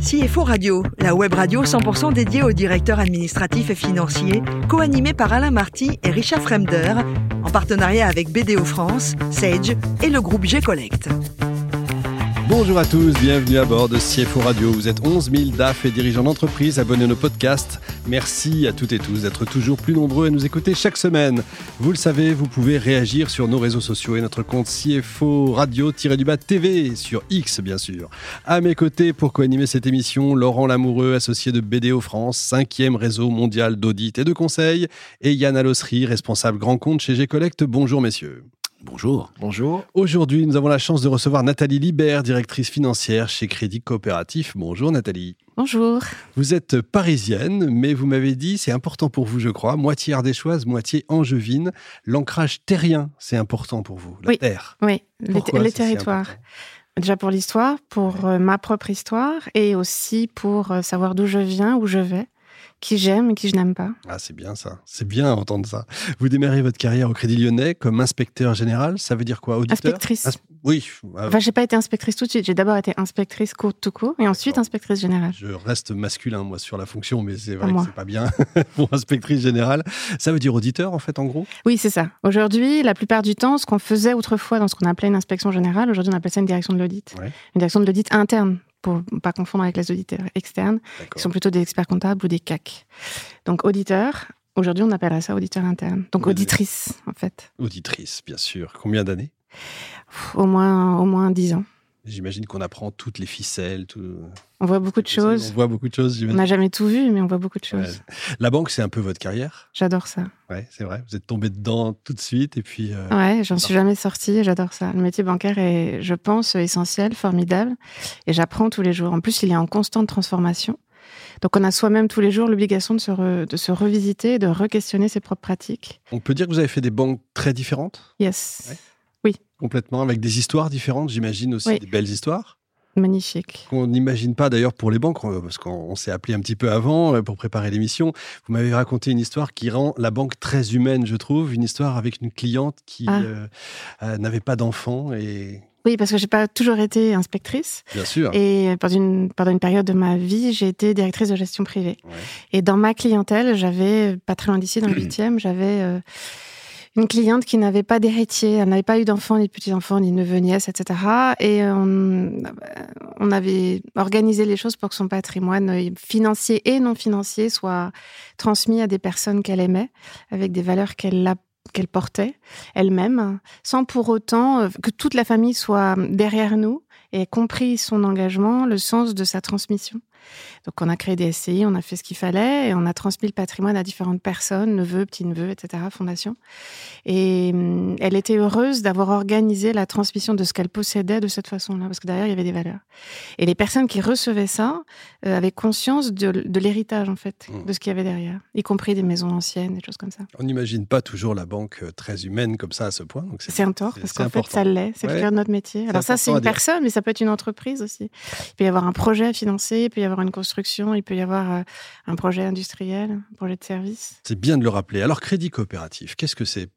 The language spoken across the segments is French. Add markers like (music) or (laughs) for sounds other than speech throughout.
CFO Radio, la web radio 100% dédiée aux directeurs administratifs et financiers, co-animée par Alain Marty et Richard Fremder, en partenariat avec BDO France, Sage et le groupe G-Collect. Bonjour à tous, bienvenue à bord de CFO Radio. Vous êtes 11 000 DAF et dirigeants d'entreprise abonnés à nos podcasts. Merci à toutes et tous d'être toujours plus nombreux à nous écouter chaque semaine. Vous le savez, vous pouvez réagir sur nos réseaux sociaux et notre compte CFO Radio-du-bas TV sur X, bien sûr. À mes côtés, pour co-animer cette émission, Laurent Lamoureux, associé de BDO France, cinquième réseau mondial d'audit et de conseil, et Yann Alossery, responsable grand compte chez G-Collect. Bonjour messieurs. Bonjour. Bonjour. Aujourd'hui, nous avons la chance de recevoir Nathalie Libert, directrice financière chez Crédit Coopératif. Bonjour Nathalie. Bonjour. Vous êtes parisienne, mais vous m'avez dit, c'est important pour vous, je crois, moitié ardéchoise, moitié angevine. L'ancrage terrien, c'est important pour vous, la oui. terre. Oui, les, territoires. Déjà pour l'histoire, pour euh, ma propre histoire, et aussi pour euh, savoir d'où je viens, où je vais qui j'aime et qui je n'aime pas. Ah, c'est bien ça. C'est bien d'entendre ça. Vous démarrez votre carrière au Crédit Lyonnais comme inspecteur général. Ça veut dire quoi Auditeur? Inspectrice. Oui. Enfin, j'ai pas été inspectrice tout de suite. J'ai d'abord été inspectrice court tout court et ensuite inspectrice générale. Je reste masculin, moi, sur la fonction, mais c'est vrai que c'est pas bien (laughs) pour inspectrice générale. Ça veut dire auditeur, en fait, en gros? Oui, c'est ça. Aujourd'hui, la plupart du temps, ce qu'on faisait autrefois dans ce qu'on appelait une inspection générale, aujourd'hui, on appelle ça une direction de l'audit. Ouais. Une direction de l'audit interne pour ne pas confondre avec les auditeurs externes, qui sont plutôt des experts comptables ou des CAC. Donc auditeur, aujourd'hui on appellerait ça auditeur interne. Donc auditrice en fait. Auditrice, bien sûr. Combien d'années? Au moins, au moins 10 ans. J'imagine qu'on apprend toutes les ficelles. Tout... On voit beaucoup de choses. On voit beaucoup de choses, On n'a jamais tout vu, mais on voit beaucoup de choses. Ouais. La banque, c'est un peu votre carrière J'adore ça. Ouais, c'est vrai. Vous êtes tombé dedans tout de suite et puis. euh, Ouais, j'en suis jamais sortie j'adore ça. Le métier bancaire est, je pense, essentiel, formidable et j'apprends tous les jours. En plus, il est en constante transformation. Donc, on a soi-même tous les jours l'obligation de se, re- de se revisiter, de re-questionner ses propres pratiques. On peut dire que vous avez fait des banques très différentes, Yes. Ouais. Complètement, avec des histoires différentes, j'imagine aussi Oui. des belles histoires. Magnifique. qu'on n'imagine pas d'ailleurs pour les banques, euh, parce qu'on on s'est appelé un petit peu avant euh, pour préparer l'émission. Vous m'avez raconté une histoire qui rend la banque très humaine, je trouve, une histoire avec une cliente qui Ah. euh, euh, n'avait pas d'enfant et Oui, parce que j'ai pas toujours été inspectrice. bien sûr. Et pendant une, pendant une période de ma vie, j'ai été directrice de gestion privée. Ouais. Et dans ma clientèle, j'avais, pas très loin d'ici, dans le (clears throat) huitième, j'avais euh, une cliente qui n'avait pas d'héritier. Elle n'avait pas eu d'enfants, ni petits-enfants, ni neveux, nièces, etc. Et euh, on, on avait organisé les choses pour que son patrimoine euh, financier et non financier soit transmis à des personnes qu'elle aimait, avec des valeurs qu'elle qu'elle portait elle-même, sans pour autant euh, que toute la famille soit derrière nous et compris son engagement, le sens de sa transmission. Donc on a créé des SCI, on a fait ce qu'il fallait et on a transmis le patrimoine à différentes personnes, neveux, petits-neveux, etc., fondation. Et hum, elle était heureuse d'avoir organisé la transmission de ce qu'elle possédait de cette façon-là, parce que derrière, il y avait des valeurs. Et les personnes qui recevaient ça euh, avaient conscience de, de l'héritage, en fait, Mmh. de ce qu'il y avait derrière, y compris des maisons anciennes, des choses comme ça. On n'imagine pas toujours la banque euh, très humaine comme ça à ce point. C'est un tort, parce qu'en fait, ça l'est. C'est Ouais. le cœur de notre métier. Alors ça, c'est une personne, mais ça peut être une entreprise aussi. Il peut y avoir un projet à financer, il peut y avoir une construction, il peut y avoir euh, un projet industriel, un projet de service. C'est bien de le rappeler. Alors, crédit coopératif, qu'est-ce que c'est?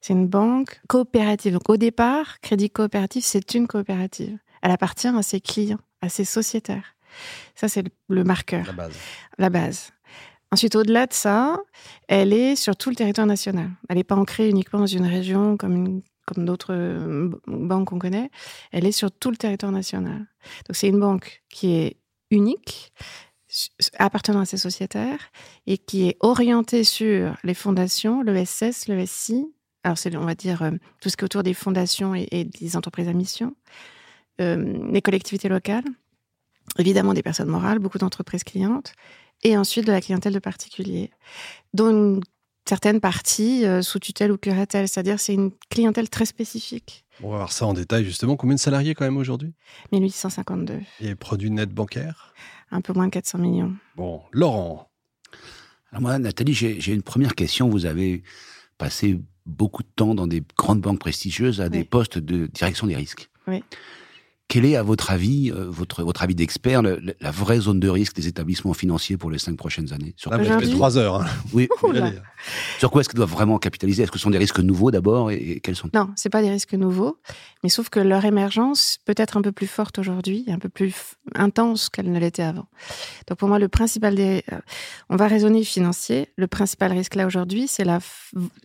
C'est une banque coopérative. Donc au départ, Crédit Coopératif, c'est une coopérative. Elle appartient à ses clients, à ses sociétaires. Ça, c'est le- marqueur, La base. la base. Ensuite, au-delà de ça, elle est sur tout le territoire national. Elle n'est pas ancrée uniquement dans une région comme, une- comme d'autres euh, banques qu'on connaît. Elle est sur tout le territoire national. Donc, c'est une banque qui est unique, appartenant à ses sociétaires, et qui est orientée sur les fondations, le SS, le SI. Alors, c'est, on va dire, euh, tout ce qui est autour des fondations et, des entreprises à mission, euh, les collectivités locales, évidemment des personnes morales, beaucoup d'entreprises clientes, et ensuite de la clientèle de particuliers, dont une certaine partie euh, sous tutelle ou curatelle, c'est-à-dire c'est une clientèle très spécifique. On va voir ça en détail justement. Combien de salariés quand même aujourd'hui? 1852, Et produits nets bancaires? Un peu moins de 400 millions. Bon, Laurent, Alors moi, Nathalie, j'ai une première question. Vous avez passé beaucoup de temps dans des grandes banques prestigieuses à des postes de direction des risques. Oui. Quelle est, à votre avis, euh, votre, votre avis d'expert, la vraie zone de risque des établissements financiers pour les cinq prochaines années? Sur ah, fait trois heures. Hein. (laughs) Oui. Sur quoi est-ce qu'ils doivent vraiment capitaliser? Est-ce que ce sont des risques nouveaux d'abord et, quels sont? Non, c'est pas des risques nouveaux, mais sauf que leur émergence peut être un peu plus forte aujourd'hui, un peu plus intense qu'elle ne l'était avant. Donc pour moi, le principal des, euh, on va raisonner financier. Le principal risque là aujourd'hui, c'est la,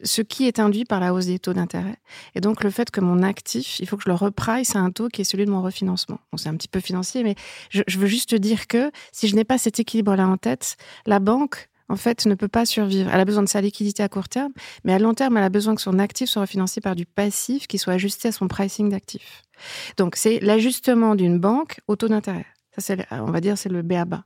ce qui est induit par la hausse des taux d'intérêt. Et donc le fait que mon actif, il faut que je le reprice à un taux qui est celui de mon refinancement. Bon, c'est un petit peu financier, mais je, veux juste dire que si je n'ai pas cet équilibre-là en tête, la banque en fait, ne peut pas survivre. Elle a besoin de sa liquidité à court terme, mais à long terme, elle a besoin que son actif soit refinancé par du passif qui soit ajusté à son pricing d'actifs. Donc, c'est l'ajustement d'une banque au taux d'intérêt. Ça, c'est, on va dire, c'est le BABA.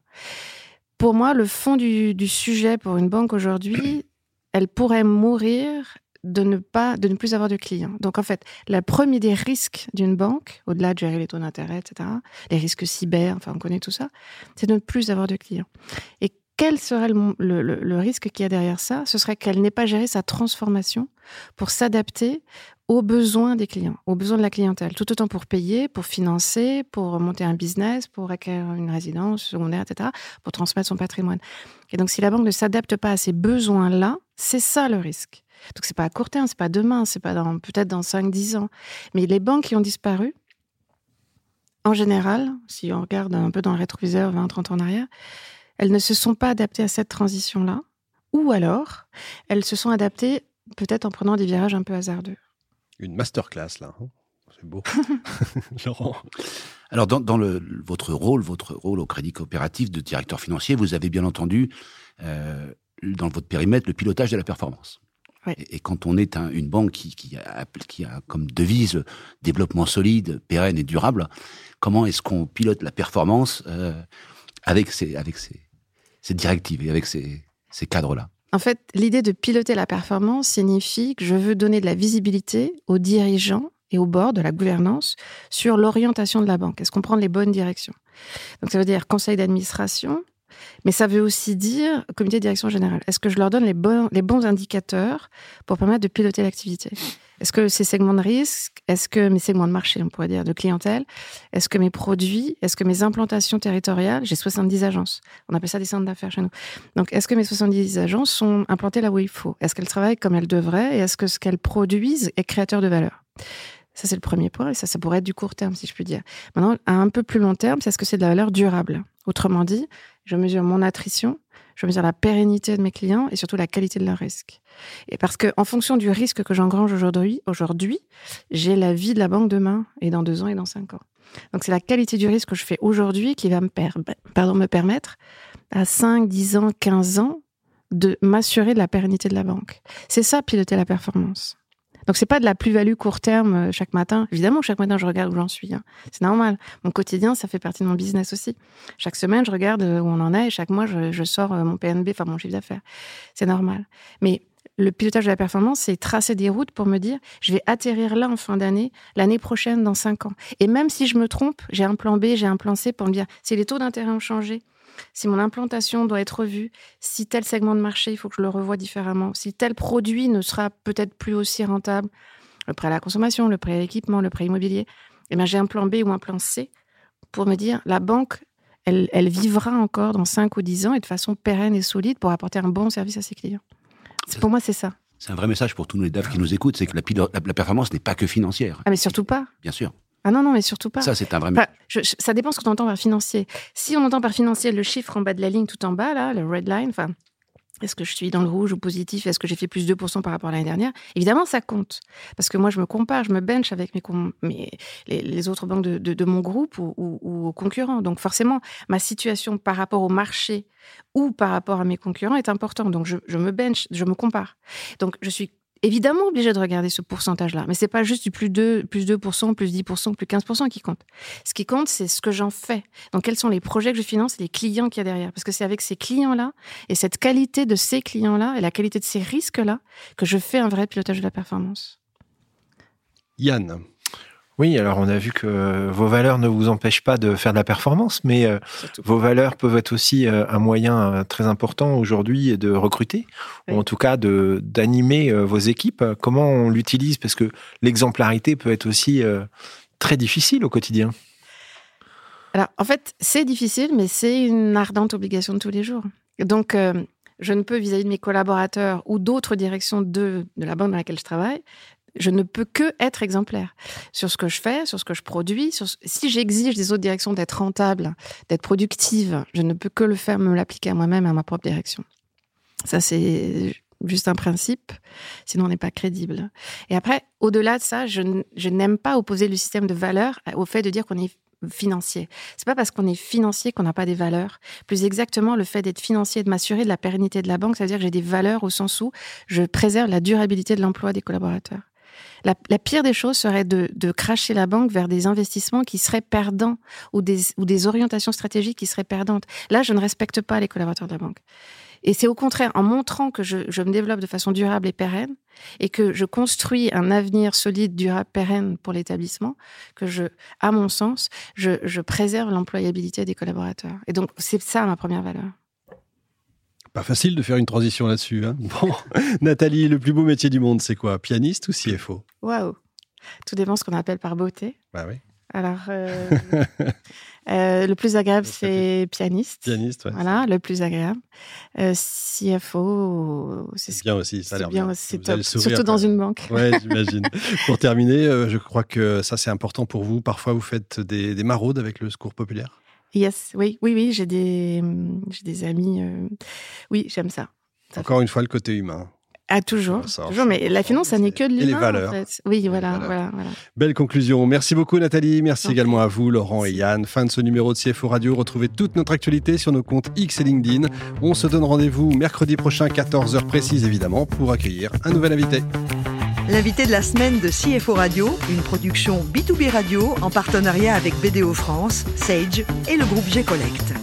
Pour moi, le fond du, sujet pour une banque aujourd'hui, elle pourrait mourir de ne pas, de ne plus avoir de clients. Donc, en fait, le premier des risques d'une banque, au-delà de gérer les taux d'intérêt, etc., les risques cyber, enfin, on connaît tout ça, c'est de ne plus avoir de clients. Et quel serait le, risque qu'il y a derrière ça? Ce serait qu'elle n'ait pas géré sa transformation pour s'adapter aux besoins des clients, aux besoins de la clientèle, tout autant pour payer, pour financer, pour monter un business, pour acquérir une résidence secondaire, etc., pour transmettre son patrimoine. Et donc, si la banque ne s'adapte pas à ces besoins-là, c'est ça le risque. Donc, c'est pas à court terme, c'est pas demain, c'est pas dans, peut-être dans 5-10 ans. Mais les banques qui ont disparu, en général, si on regarde un peu dans le rétroviseur 20-30 ans en arrière, elles ne se sont pas adaptées à cette transition-là, ou alors elles se sont adaptées peut-être en prenant des virages un peu hasardeux. Une masterclass là, hein. c'est beau. (laughs) (laughs) Laurent. Alors dans, le, votre rôle, votre rôle au Crédit Coopératif de directeur financier, vous avez bien entendu euh, dans votre périmètre le pilotage de la performance. Et, quand on est une banque qui, a, qui, a, comme devise développement solide, pérenne et durable, comment est-ce qu'on pilote la performance euh, avec ces, avec ces, ces directives et avec ces, ces cadres-là? En fait, l'idée de piloter la performance signifie que je veux donner de la visibilité aux dirigeants et au bord de la gouvernance sur l'orientation de la banque. Est-ce qu'on prend les bonnes directions? Donc ça veut dire conseil d'administration, mais ça veut aussi dire comité de direction générale. Est-ce que je leur donne les bons, les bons indicateurs pour permettre de piloter l'activité? Est-ce que ces segments de risque, est-ce que mes segments de marché, on pourrait dire, de clientèle, est-ce que mes produits, est-ce que mes implantations territoriales, j'ai 70 agences, on appelle ça des centres d'affaires chez nous. Donc, est-ce que mes 70 agences sont implantées là où il faut? Est-ce qu'elles travaillent comme elles devraient Et est-ce que ce qu'elles produisent est créateur de valeur? Ça, c'est le premier point, et ça, ça pourrait être du court terme, si je puis dire. Maintenant, à un peu plus long terme, c'est ce que c'est de la valeur durable. Autrement dit, je mesure mon attrition, je mesure la pérennité de mes clients et surtout la qualité de leur risque. Et parce que, en fonction du risque que j'engrange aujourd'hui, aujourd'hui, j'ai la vie de la banque demain et dans deux ans et dans cinq ans. Donc, c'est la qualité du risque que je fais aujourd'hui qui va me, pardon, me permettre à 5, 10 ans, 15 ans de m'assurer de la pérennité de la banque. C'est ça, piloter la performance. Donc c'est pas de la plus-value court terme euh, chaque matin. Évidemment, chaque matin je regarde où j'en suis. Hein. C'est normal. Mon quotidien, ça fait partie de mon business aussi. Chaque semaine, je regarde euh, où on en est et chaque mois, je, sors euh, mon PNB, enfin mon chiffre d'affaires. C'est normal. Mais le pilotage de la performance, c'est tracer des routes pour me dire, je vais atterrir là en fin d'année, l'année prochaine, dans cinq ans. Et même si je me trompe, j'ai un plan B, j'ai un plan C pour me dire, si les taux d'intérêt ont changé, si mon implantation doit être revue, si tel segment de marché, il faut que je le revoie différemment, si tel produit ne sera peut-être plus aussi rentable, le prêt à la consommation, le prêt à l'équipement, le prêt immobilier, eh bien, j'ai un plan B ou un plan C pour me dire la banque, elle, vivra encore dans 5 ou 10 ans et de façon pérenne et solide pour apporter un bon service à ses clients. Pour moi, c'est ça. C'est un vrai message pour tous les DAF qui nous écoutent, c'est que la performance n'est pas que financière. Ah, mais surtout pas. Bien sûr. Ah non, non, mais surtout pas. Ça, c'est un vrai. ça dépend ce qu'on entend par financier. Si on entend par financier le chiffre en bas de la ligne, tout en bas, là, le red line, enfin, est-ce que je suis dans le rouge ou positif? Est-ce que j'ai fait plus de 2% par rapport à l'année dernière? Évidemment, ça compte. Parce que moi, je me compare, je me bench avec mes, les, autres banques de, mon groupe ou, ou, aux concurrents. Donc, forcément, ma situation par rapport au marché ou par rapport à mes concurrents est importante. Donc, je, je me bench, je me compare. Donc, je suis évidemment obligé de regarder ce pourcentage-là. Mais c'est pas juste du plus 2, plus 2%, plus 10%, plus 15% qui compte. Ce qui compte, c'est ce que j'en fais. Donc, quels sont les projets que je finance et les clients qu'il y a derrière. Parce que c'est avec ces clients-là et cette qualité de ces clients-là et la qualité de ces risques-là que je fais un vrai pilotage de la performance. Yann, oui, alors on a vu que vos valeurs ne vous empêchent pas de faire de la performance, mais euh, vos valeurs peuvent être aussi euh, un moyen euh, très important aujourd'hui de recruter, ou en tout cas de d'animer vos équipes. Comment on l'utilise? Parce que l'exemplarité peut être aussi très difficile au quotidien. Alors, en fait, c'est difficile, mais c'est une ardente obligation de tous les jours. Donc, euh, je ne peux, vis-à-vis de mes collaborateurs ou d'autres directions de, de la banque dans laquelle je travaille, je ne peux que être exemplaire sur ce que je fais, sur ce que je produis. Sur Si j'exige des autres directions d'être rentable, d'être productive, je ne peux que le faire, me l'appliquer à moi-même, à ma propre direction. Ça, c'est juste un principe, sinon on n'est pas crédible. Et après, au-delà de ça, je, n'aime pas opposer le système de valeurs au fait de dire qu'on est financier. C'est pas parce qu'on est financier qu'on n'a pas des valeurs. Plus exactement, le fait d'être financier et de m'assurer de la pérennité de la banque, ça veut dire que j'ai des valeurs au sens où je préserve la durabilité de l'emploi des collaborateurs. La, pire des choses serait de, cracher la banque vers des investissements qui seraient perdants ou des, orientations stratégiques qui seraient perdantes. Là, je ne respecte pas les collaborateurs de la banque. Et c'est au contraire en montrant que je, me développe de façon durable et pérenne et que je construis un avenir solide, durable, pérenne pour l'établissement que je, à mon sens, je, préserve l'employabilité des collaborateurs. Et donc, c'est ça ma première valeur. Pas facile de faire une transition là-dessus. Hein. (laughs) bon, Nathalie, le plus beau métier du monde, c'est quoi? Pianiste ou CFO Waouh Tout dépend ce qu'on appelle par beauté. Bah oui. Alors, euh, (laughs) euh, le plus agréable, c'est pianiste. Pianiste, ouais. Voilà, le plus agréable. Euh, CFO, c'est bien aussi, ça a l'air bien. C'est top, surtout dans une banque. Ouais, (laughs) j'imagine. Pour terminer, je crois que ça, c'est important pour vous. Parfois, vous faites des, des maraudes avec le secours populaire? Yes, oui, oui, oui, j'ai des, j'ai des amis. oui, j'aime ça. Encore une fois, le côté humain. Ah, toujours. toujours mais la finance, ça n'est que de l'humain. Et les valeurs. Oui, voilà, voilà, Belle conclusion. Merci beaucoup, Nathalie. Merci également à vous, Laurent et Yann. Fin de ce numéro de CFO Radio. Retrouvez toute notre actualité sur nos comptes X et LinkedIn. On se donne rendez-vous mercredi prochain, 14h précise évidemment, pour accueillir un nouvel invité. L'invité de la semaine de CFO Radio, une production B2B Radio en partenariat avec BDO France, Sage et le groupe G-Collect.